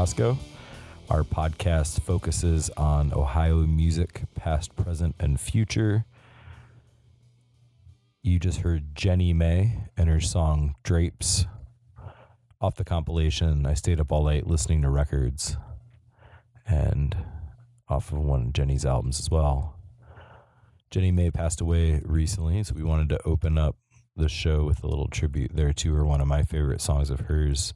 Koscho. Our podcast focuses on Ohio music, past, present, and future. You just heard Jenny Mae and her song Drapes off the compilation. I stayed up all night listening to records and off of one of Jenny's albums as well. Jenny Mae passed away recently, so we wanted to open up the show with a little tribute there to her. One of my favorite songs of hers.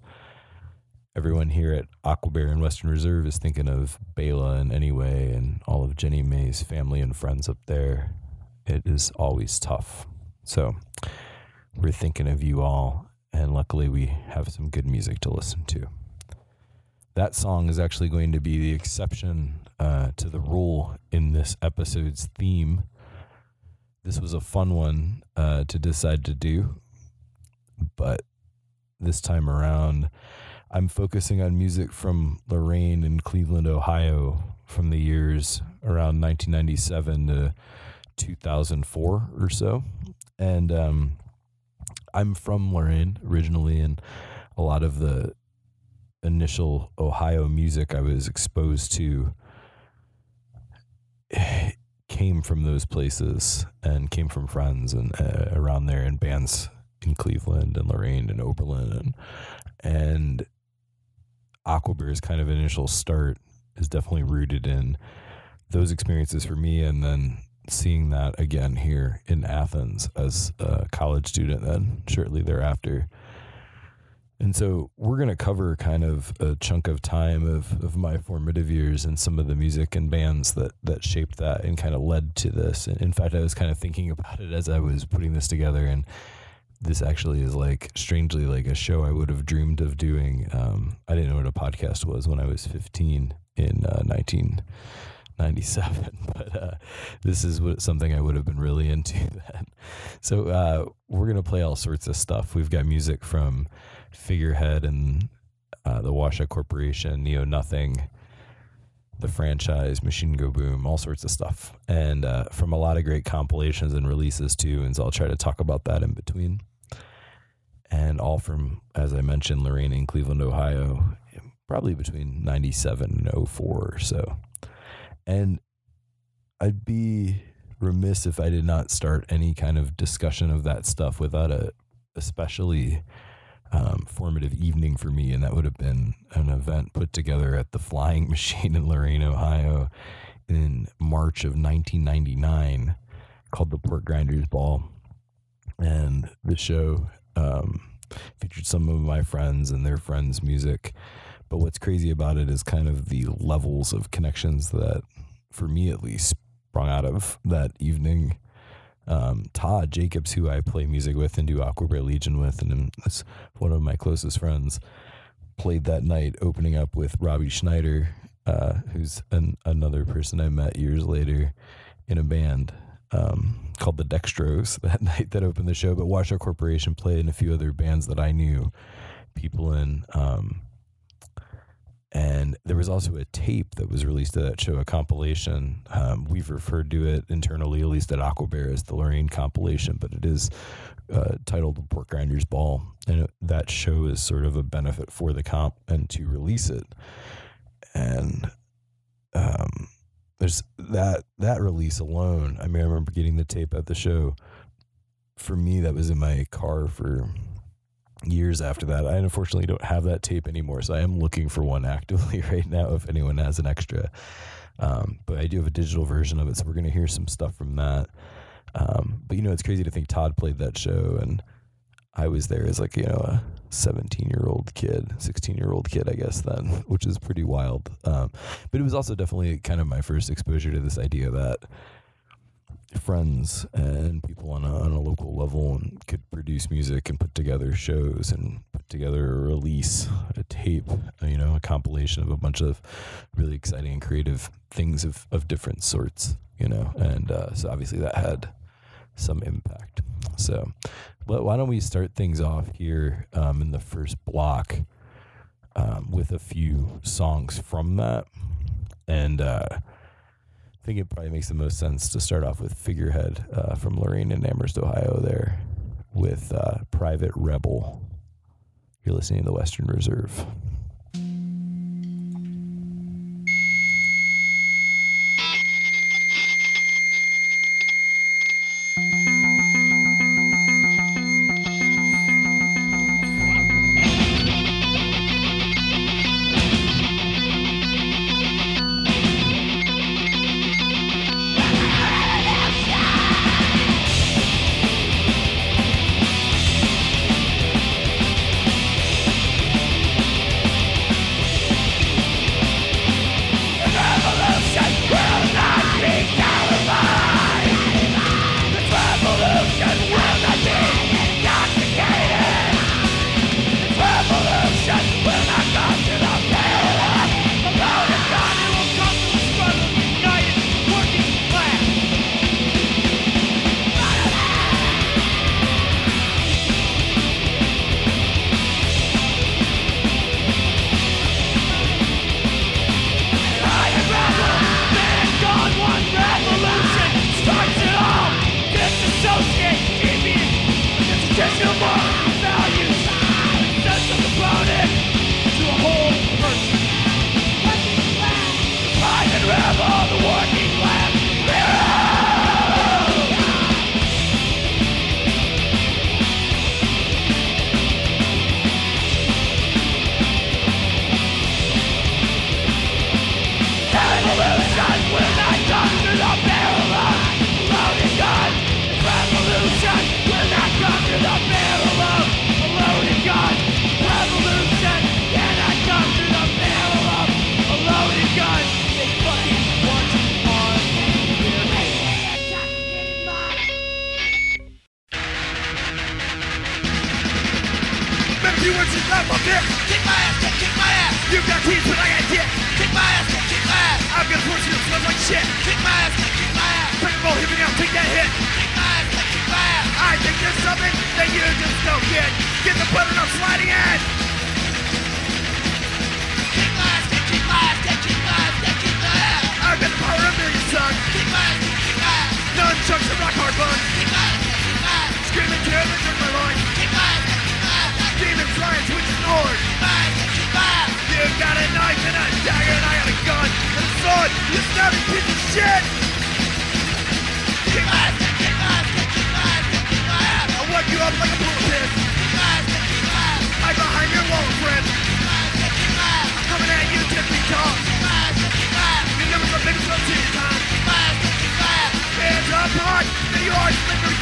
Everyone here at Aquabear and Western Reserve is thinking of Bela in any way and all of Jenny Mae's family and friends up there. It is always tough. So we're thinking of you all, and luckily we have some good music to listen to. That song is actually going to be the exception uh, to the rule in this episode's theme this was a fun one uh, to decide to do, but this time around, I'm focusing on music from Lorain and Cleveland, Ohio, from the years around 1997 to 2004 or so, and um, I'm from Lorain originally, and a lot of the initial Ohio music I was exposed to came from those places and came from friends and uh, around there in bands in Cleveland and Lorain and Oberlin and and Aquabear's kind of initial start is definitely rooted in those experiences for me and then seeing that again here in Athens as a college student then shortly thereafter and so we're going to cover kind of a chunk of time of, of my formative years and some of the music and bands that, that shaped that and kind of led to this. And in fact, I was kind of thinking about it as I was putting this together. And this actually is like strangely like a show I would have dreamed of doing. Um, I didn't know what a podcast was when I was 15 in uh, 1997, but uh, this is what something I would have been really into then. So uh, we're gonna play all sorts of stuff. We've got music from figurehead and uh, the Washout Corporation, Neo Nothing, the franchise, Machine Go Boom, all sorts of stuff, and uh, from a lot of great compilations and releases too. And so I'll try to talk about that in between, and all from, as I mentioned, Lorain in Cleveland, Ohio, probably between '97 and 04 or so. And I'd be remiss if I did not start any kind of discussion of that stuff without a especially um, formative evening for me, and that would have been an event put together at the Flying Machine in Lorain, Ohio, in March of 1999, called the Pork Grinders Ball, and the show um, featured some of my friends and their friends' music. But what's crazy about it is kind of the levels of connections that, for me at least, sprung out of that evening um, Todd Jacobs, who I play music with and do Aquabear Legion with, and is one of my closest friends, played that night opening up with Robbie Schneider, uh, who's an, another person I met years later in a band um, called the Dextros that night that opened the show. But Washout Corporation played in a few other bands that I knew people in. Um, and there was also a tape that was released to that show, a compilation. Um, we've referred to it internally, at least at Aquabear, as the Lorain compilation, but it is uh, titled The Pork Grinders Ball. And it, that show is sort of a benefit for the comp and to release it. And um, there's that that release alone. I mean, I remember getting the tape at the show. For me, that was in my car for years after that. I unfortunately don't have that tape anymore, so I am looking for one actively right now if anyone has an extra. Um, but I do have a digital version of it, so we're to hear some stuff from that. Um, but you know, it's crazy to think Todd played that show, and I was there as like you know a 17 year old kid, 16 year old kid, I guess then, which is pretty wild. Um, but it was also definitely kind of my first exposure to this idea that friends and people on a, on a local level could produce music and put together shows and put together a release, a tape, you know, a compilation of a bunch of really exciting and creative things of, of different sorts, you know, and uh, so obviously that had some impact. So, why don't we start things off here um, in the first block um, with a few songs from that and. Uh, I think it probably makes the most sense to start off with Figurehead uh, from Lorain and Amherst, Ohio. There, with uh, Private Rebel. You're listening to the Western Reserve.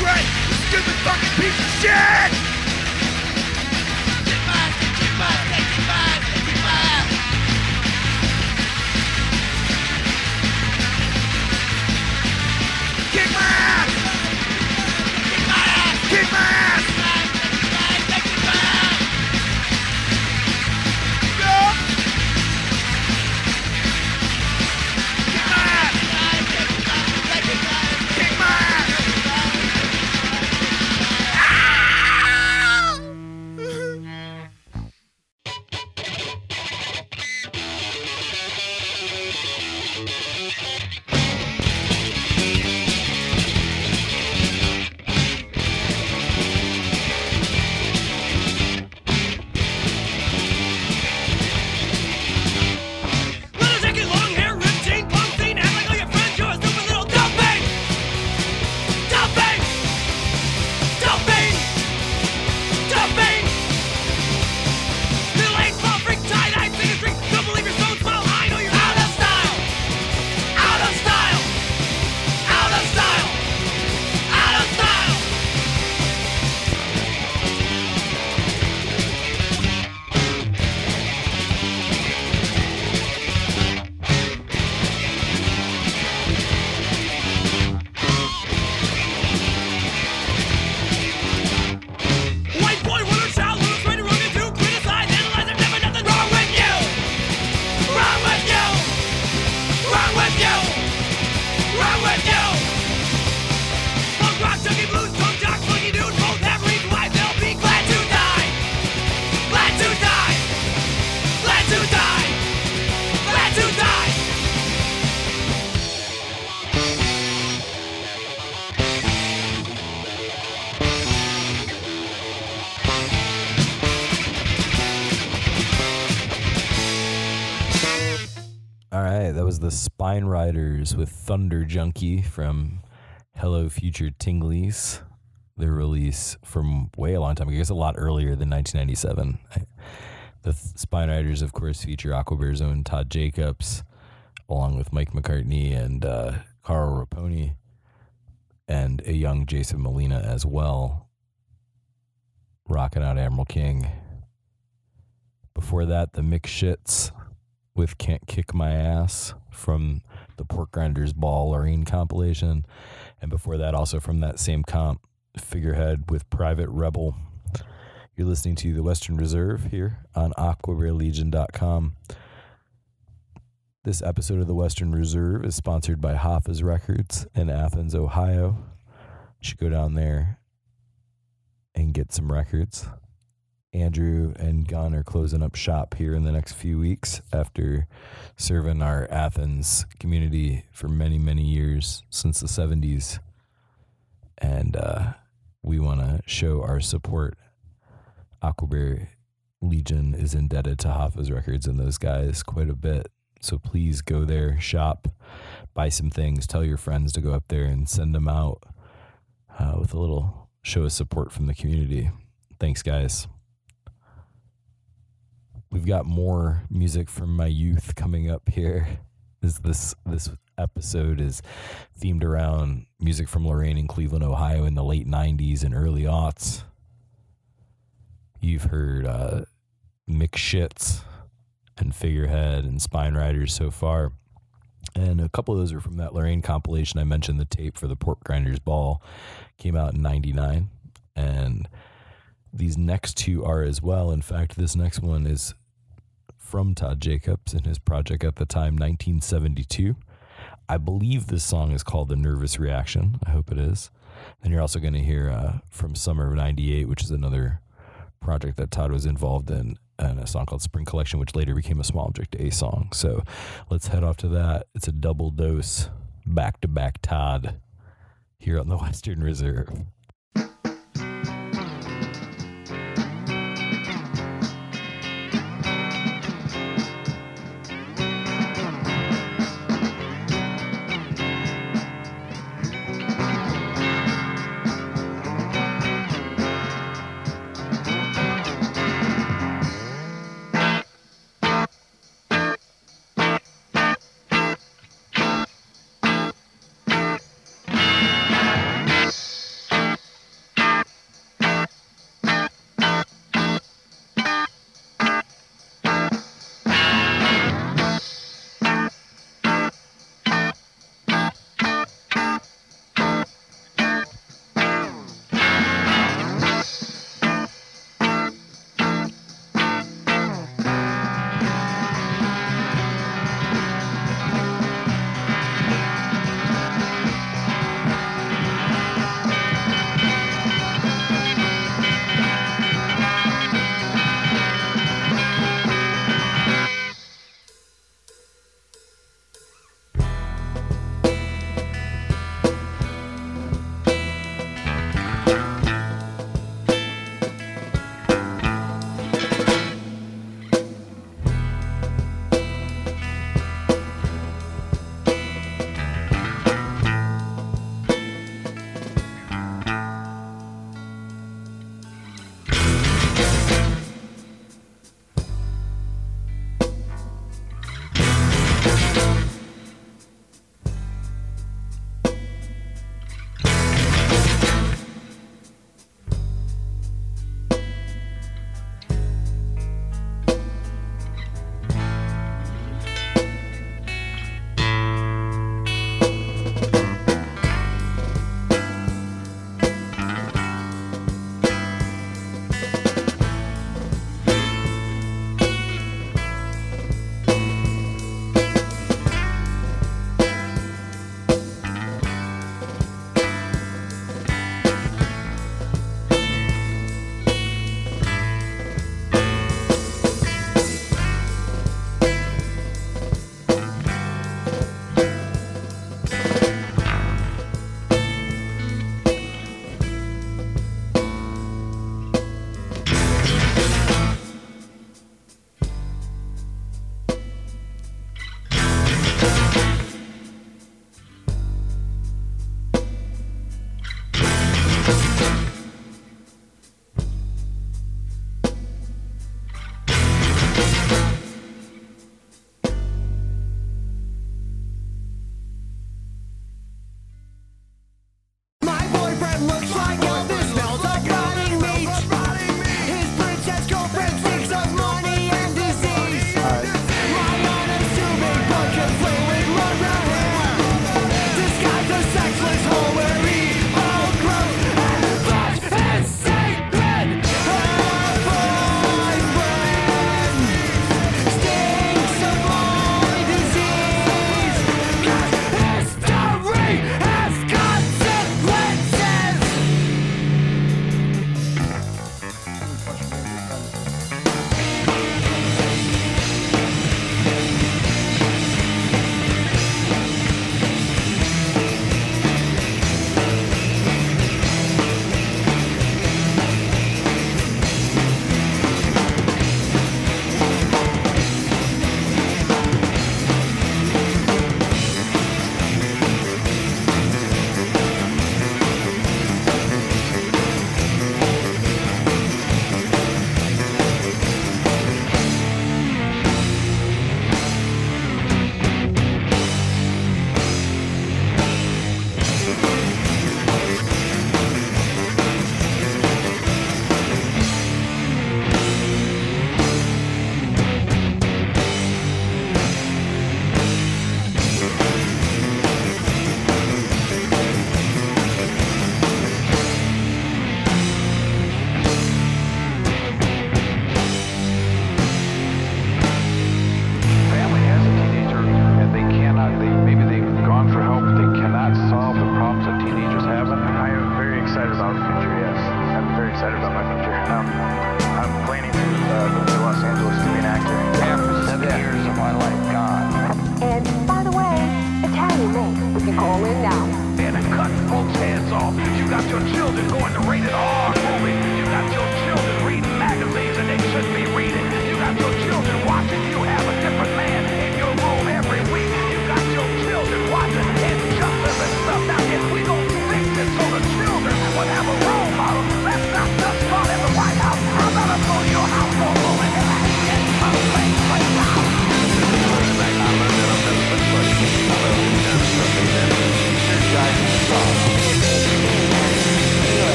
Gray, you stupid fucking piece of shit! Riders with Thunder Junkie from Hello Future Tinglies. Their release from way a long time ago, I guess a lot earlier than 1997. The Spine Riders, of course, feature Aquabear's own Todd Jacobs, along with Mike McCartney and uh, Carl Raponi, and a young Jason Molina as well, rocking out Admiral King. Before that, the Mix Shits with Can't Kick My Ass from the Pork Grinders Ball Lorain compilation. And before that, also from that same comp, Figurehead with Private Rebel. You're listening to the Western Reserve here on AquabearLegion.com. This episode of the Western Reserve is sponsored by Haffa's Records in Athens, Ohio. You should go down there and get some records. Andrew and Gunn are closing up shop here in the next few weeks after serving our Athens community for many, many years since the 70s. And uh, we want to show our support. Aquabear Legion is indebted to Haffa's Records and those guys quite a bit. So please go there, shop, buy some things, tell your friends to go up there and send them out uh, with a little show of support from the community. Thanks, guys. We've got more music from my youth coming up here. This this this episode is themed around music from Lorain and Cleveland, Ohio, in the late '90s and early aughts. You've heard uh, Mix Shits and Figurehead and Spine Riders so far. And a couple of those are from that Lorain compilation. I mentioned the tape for the Pork Grinders Ball came out in 99. And these next two are as well. In fact, this next one is from Todd Jacobs in his project at the time, 1972. I believe this song is called The Nervous Reaction. I hope it is. And you're also going to hear uh, from Summer of 98, which is another project that Todd was involved in, and a song called Spring Collection, which later became a small object A song. So let's head off to that. It's a double dose, back to back Todd here on the Western Reserve.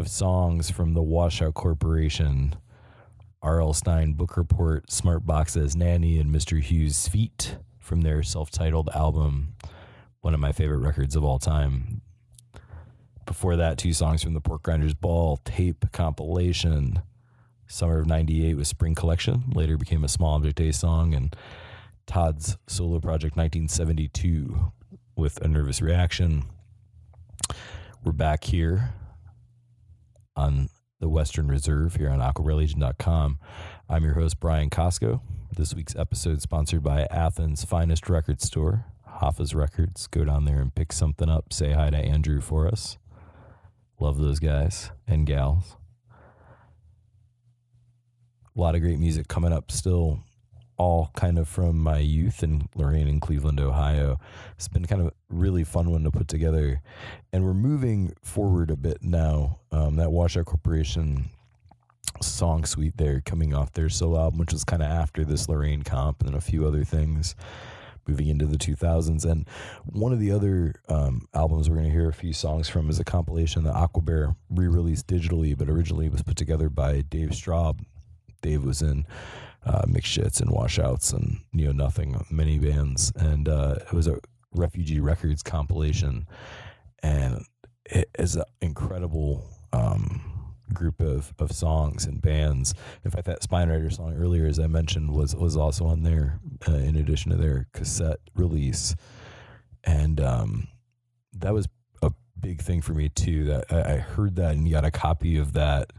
Of songs from the Washout Corporation. R.L. Stine Book Report, Smart Boxes, Nanny, and Mr. Hughes' Feet from their self titled album, one of my favorite records of all time. Before that, two songs from the Pork Grinders Ball tape compilation. Summer of 98 was Spring Collection, later became a Small Object A song, and Todd's solo project 1972 with A Nervous Reaction. We're back here on the Western Reserve here on AquabearLegion.com. I'm your host, Brian Koscho. This week's episode sponsored by Athens' finest record store, Haffa's Records. Go down there and pick something up. Say hi to Andrew for us. Love those guys and gals. A lot of great music coming up still, all kind of from my youth in Lorain and Cleveland, Ohio. It's been kind of really fun one to put together. And we're moving forward a bit now. Um, that Washout Corporation song suite there coming off their solo album, which was kind of after this Lorain comp and then a few other things. moving into the 2000s. And one of the other um, albums we're going to hear a few songs from is a compilation that Aquabear re-released digitally, but originally was put together by Dave Straub. Dave was in uh, Shits and Washouts and Neo Nothing, many bands, and uh, it was a Refugee Records compilation, and it is an incredible um, group of, of songs and bands. In fact, that Spine Rider song earlier, as I mentioned, was was also on there uh, in addition to their cassette release, and um, that was a big thing for me too. That I, I heard that and got a copy of that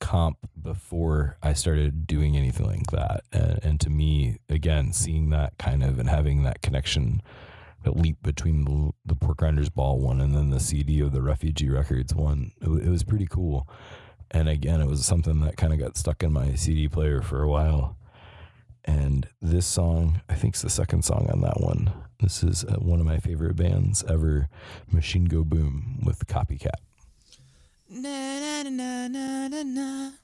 comp before I started doing anything like that. And, and to me, again, seeing that kind of and having that connection, that leap between the, the Pork Grinders Ball one and then the CD of the Refugee Records one, it, it was pretty cool. And again, it was something that kind of got stuck in my CD player for a while. And this song, I think, is the second song on that one. This is uh, one of my favorite bands ever, Machine Go Boom with Copycat. Na na na na na na.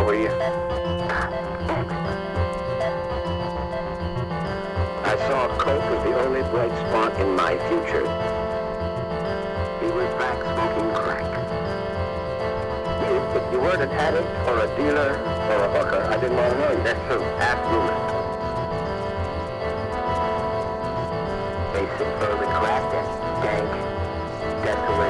I saw Coke as the only bright spot in my future. He was back smoking crack. If you weren't an addict or a dealer or a hooker, I didn't want to know you. That's true, absolutely. Basic urban crack, that dank, desolate,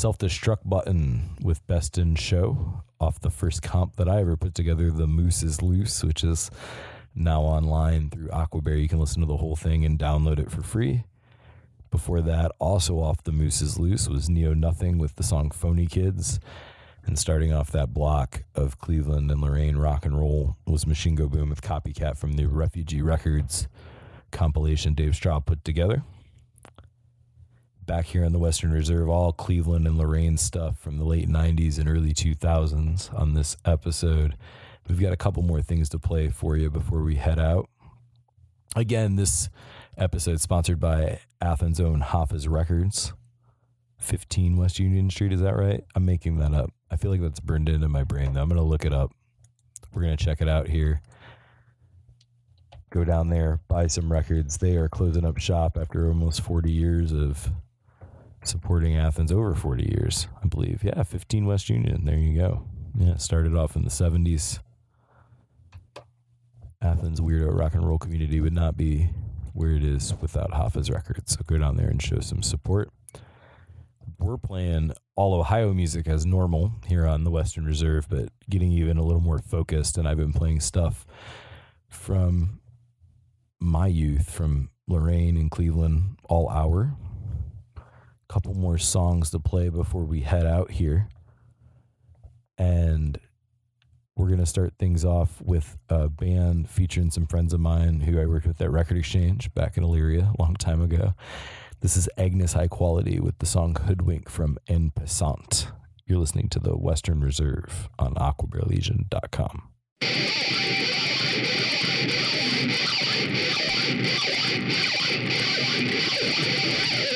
Self destruct button with Best in Show off the first comp that I ever put together, The Moose is Loose, which is now online through Aquabear. You can listen to the whole thing and download it for free. Before that, also off The Moose is Loose was Neo Nothing with the song Phony Kids. And starting off that block of Cleveland and Lorain rock and roll was Machine Go Boom with Copycat from the Refugee Records compilation Dave Straub put together back here in the Western Reserve, all Cleveland and Lorain stuff from the late 90s and early 2000s on this episode. We've got a couple more things to play for you before we head out. Again, this episode sponsored by Athens' own Haffa's Records, 15 West Union Street. Is that right? I'm making that up. I feel like that's burned into my brain. Though. I'm going to look it up. We're going to check it out here. Go down there, buy some records. They are closing up shop after almost 40 years of supporting Athens over 40 years, I believe. Yeah, 15 West Union. There you go. Yeah, started off in the 70s. Athens weirdo rock and roll community would not be where it is without Haffa's records. So go down there and show some support. We're playing all Ohio music as normal here on the Western Reserve, but getting even a little more focused. And I've been playing stuff from my youth, from Lorain and Cleveland, all hour couple more songs to play before we head out here. And we're going to start things off with a band featuring some friends of mine who I worked with at Record Exchange back in Elyria a long time ago. This is Agnes High Quality with the song Hoodwink from En Passant. You're listening to the Western Reserve on aquabearlegion.com. Thank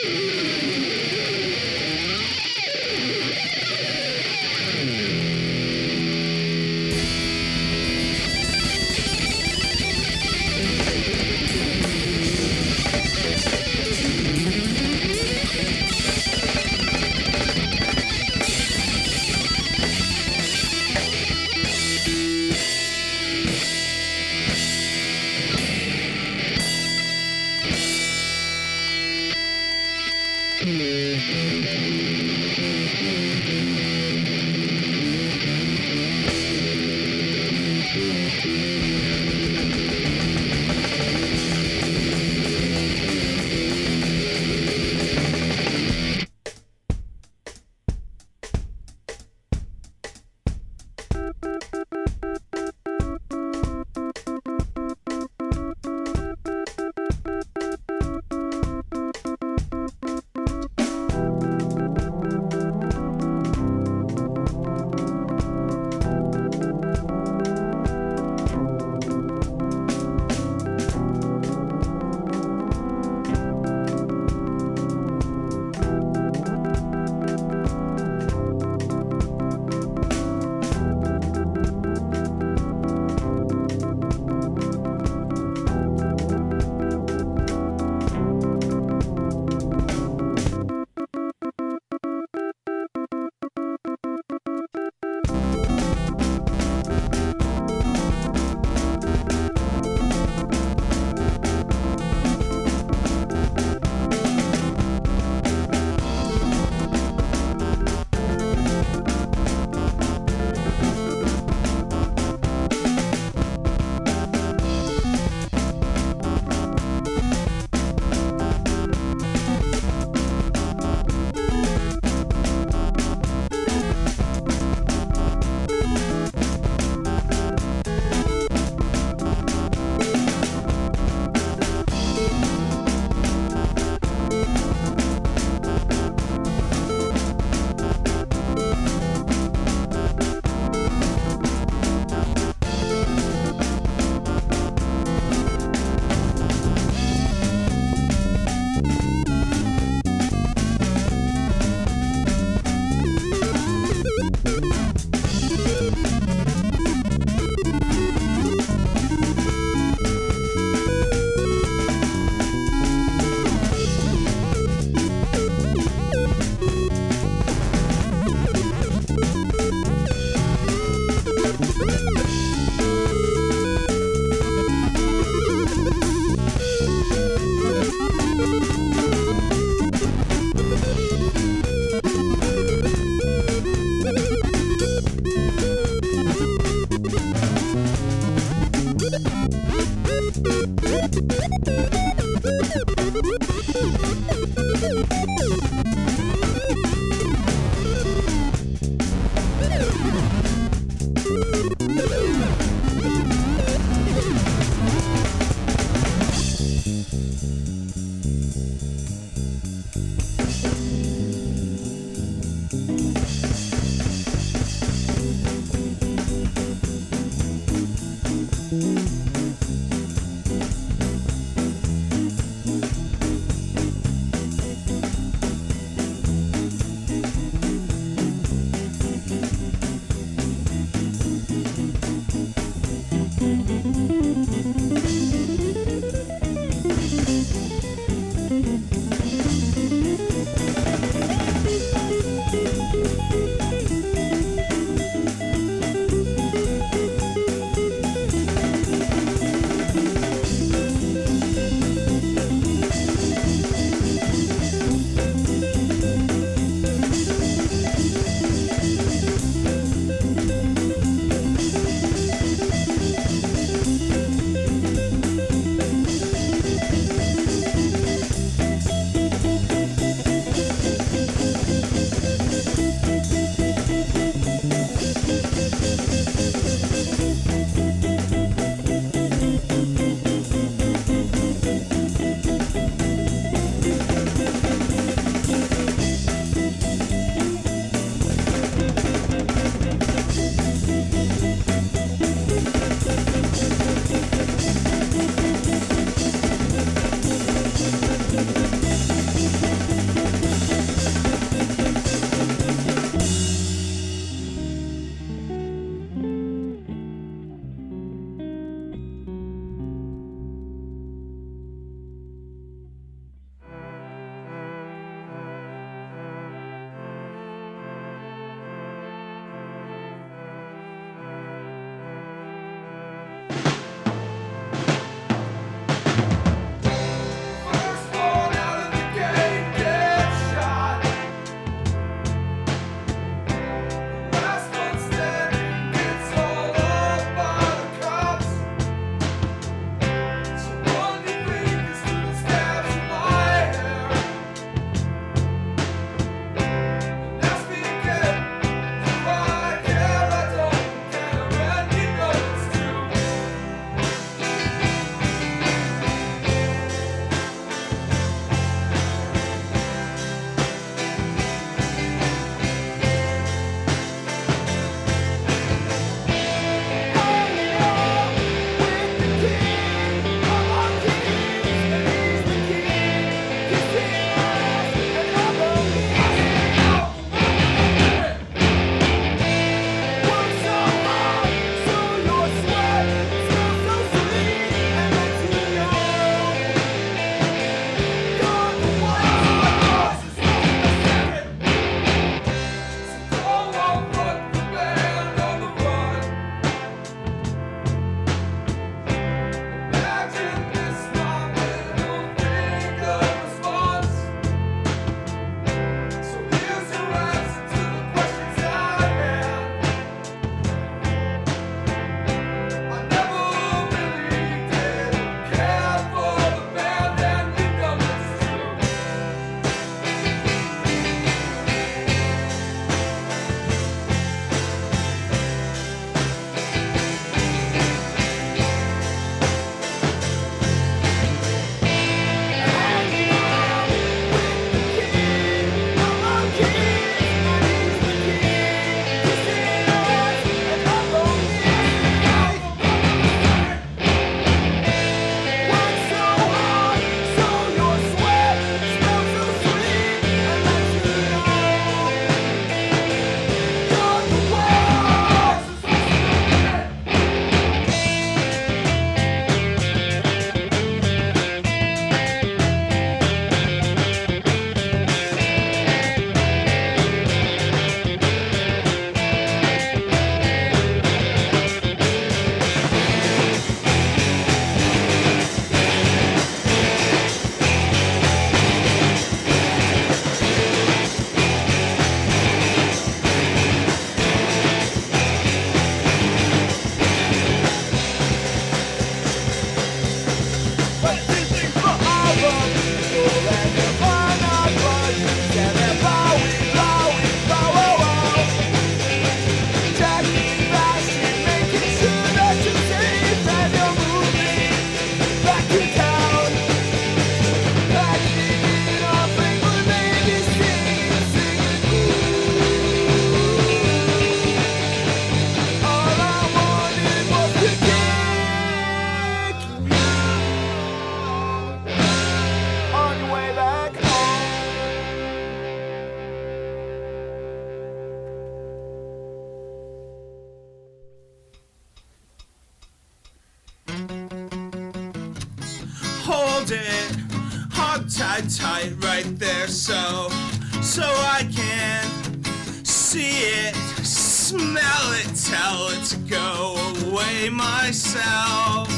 myself,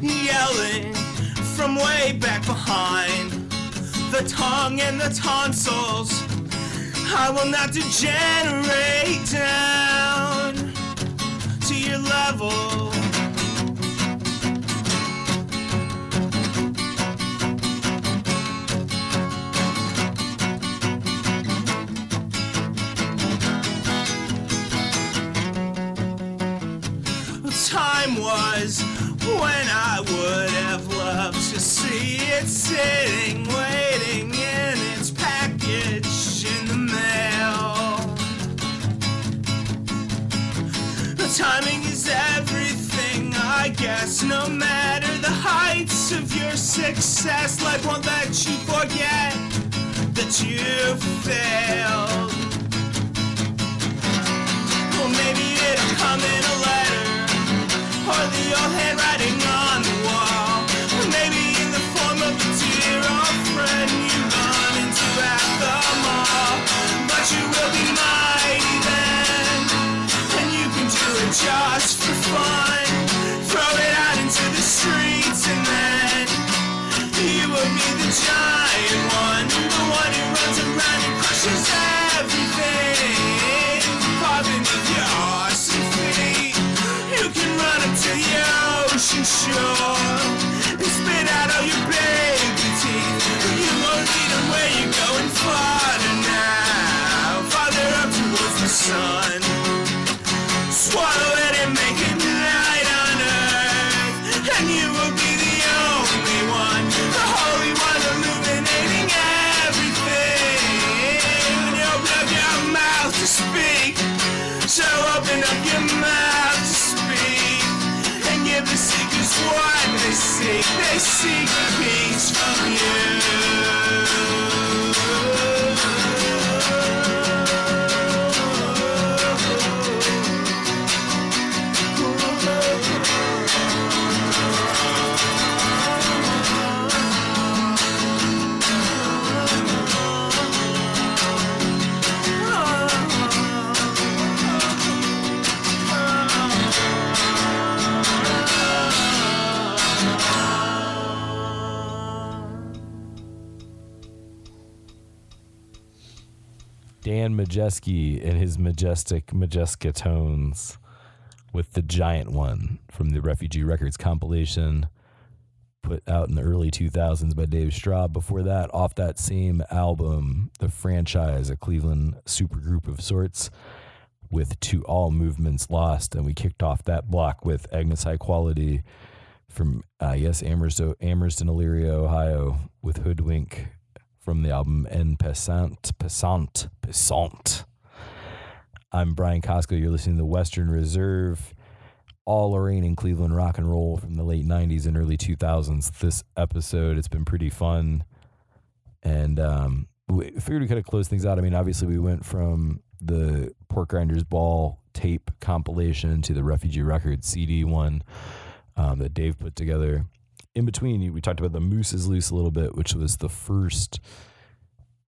yelling from way back behind the tongue and the tonsils. I will not degenerate down to your level. When I would have loved to see it sitting, waiting in its package in the mail. The timing is everything, I guess. No matter the heights of your success, life won't let you forget that you failed. Well, maybe it'll come in a letter or the old handwriting They seek peace from Dan Majeski and his majestic Majeska tones with the giant one from the Refugee Records compilation put out in the early 2000s by Dave Straub. Before that, off that same album, The Franchise, a Cleveland supergroup of sorts with To All Movements Lost. And we kicked off that block with Agnes High Quality from, uh, yes, Amherst, Amherst and Elyria, Ohio with Hoodwink from the album En Passant, Passant, Passant. I'm Brian Koscho. You're listening to the Western Reserve, all and Cleveland rock and roll from the late 90s and early 2000s. This episode, it's been pretty fun. And um, we figured we could have closed things out. I mean, obviously, we went from the Pork Grinders Ball tape compilation to the Refugee Records CD one um, that Dave put together in between, we talked about the Moose is Loose a little bit, which was the first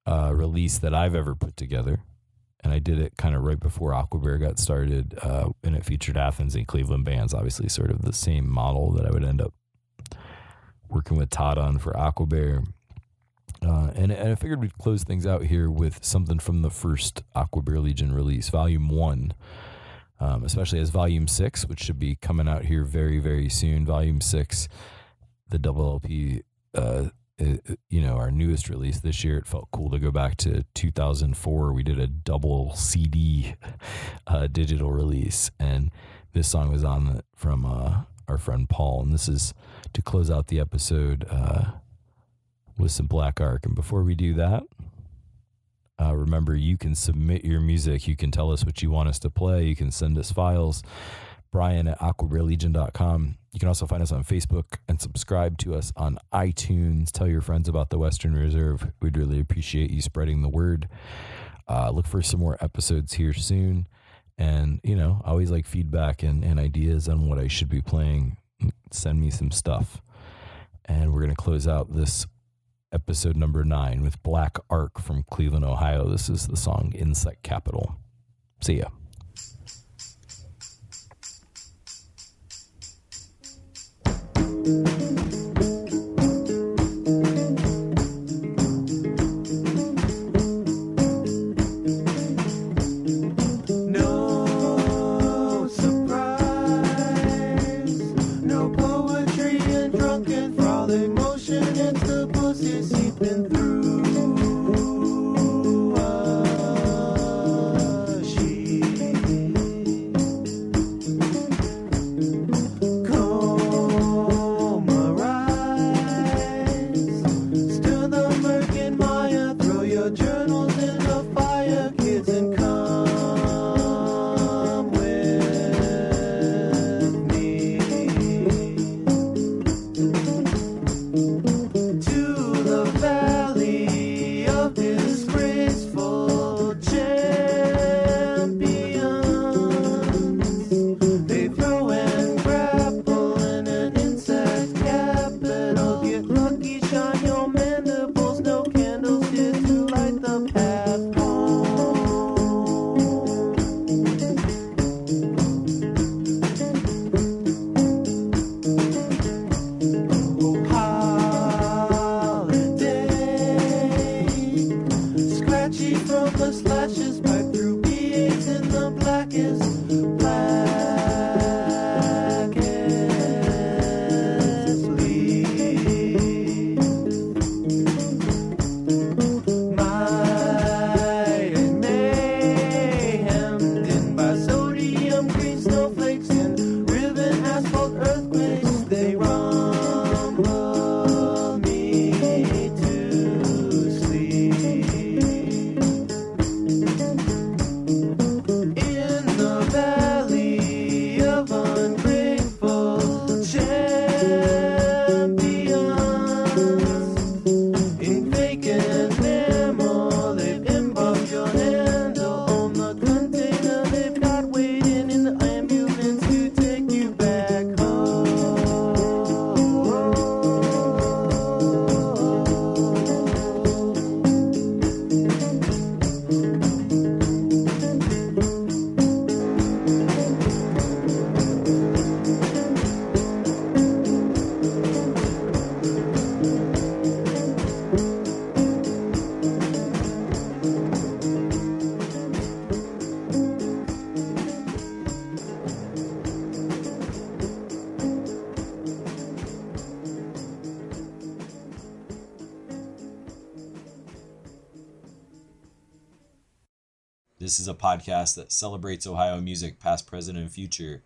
uh, release that I've ever put together. And I did it kind of right before Aquabear got started. Uh, and it featured Athens and Cleveland bands, obviously, sort of the same model that I would end up working with Todd on for Aquabear. Uh, and, and I figured we'd close things out here with something from the first Aquabear Legion release, Volume 1. Um, especially as Volume 6, which should be coming out here very, very soon. Volume 6 the double LP, uh, you know, our newest release this year. It felt cool to go back to 2004. We did a double CD uh, digital release, and this song was on the, from uh, our friend Paul. And this is to close out the episode uh, with some Black Ark. And before we do that, uh, remember you can submit your music. You can tell us what you want us to play. You can send us files. Brian at aquabearlegion.com. You can also find us on Facebook and subscribe to us on iTunes. Tell your friends about the Western Reserve. We'd really appreciate you spreading the word. Uh, look for some more episodes here soon. And, you know, I always like feedback and, and ideas on what I should be playing. Send me some stuff. And we're going to close out this episode number nine with Black Ark from Cleveland, Ohio. This is the song Insect Capital. See ya. podcast that celebrates Ohio music, past, present, and future.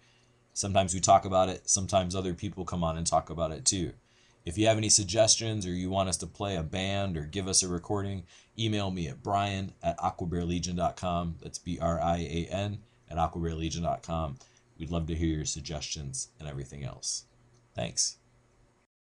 Sometimes we talk about it, sometimes other people come on and talk about it too. If you have any suggestions or you want us to play a band or give us a recording, email me at brian at aquabearlegion.com. That's B R I A N at aquabearlegion.com. We'd love to hear your suggestions and everything else. Thanks.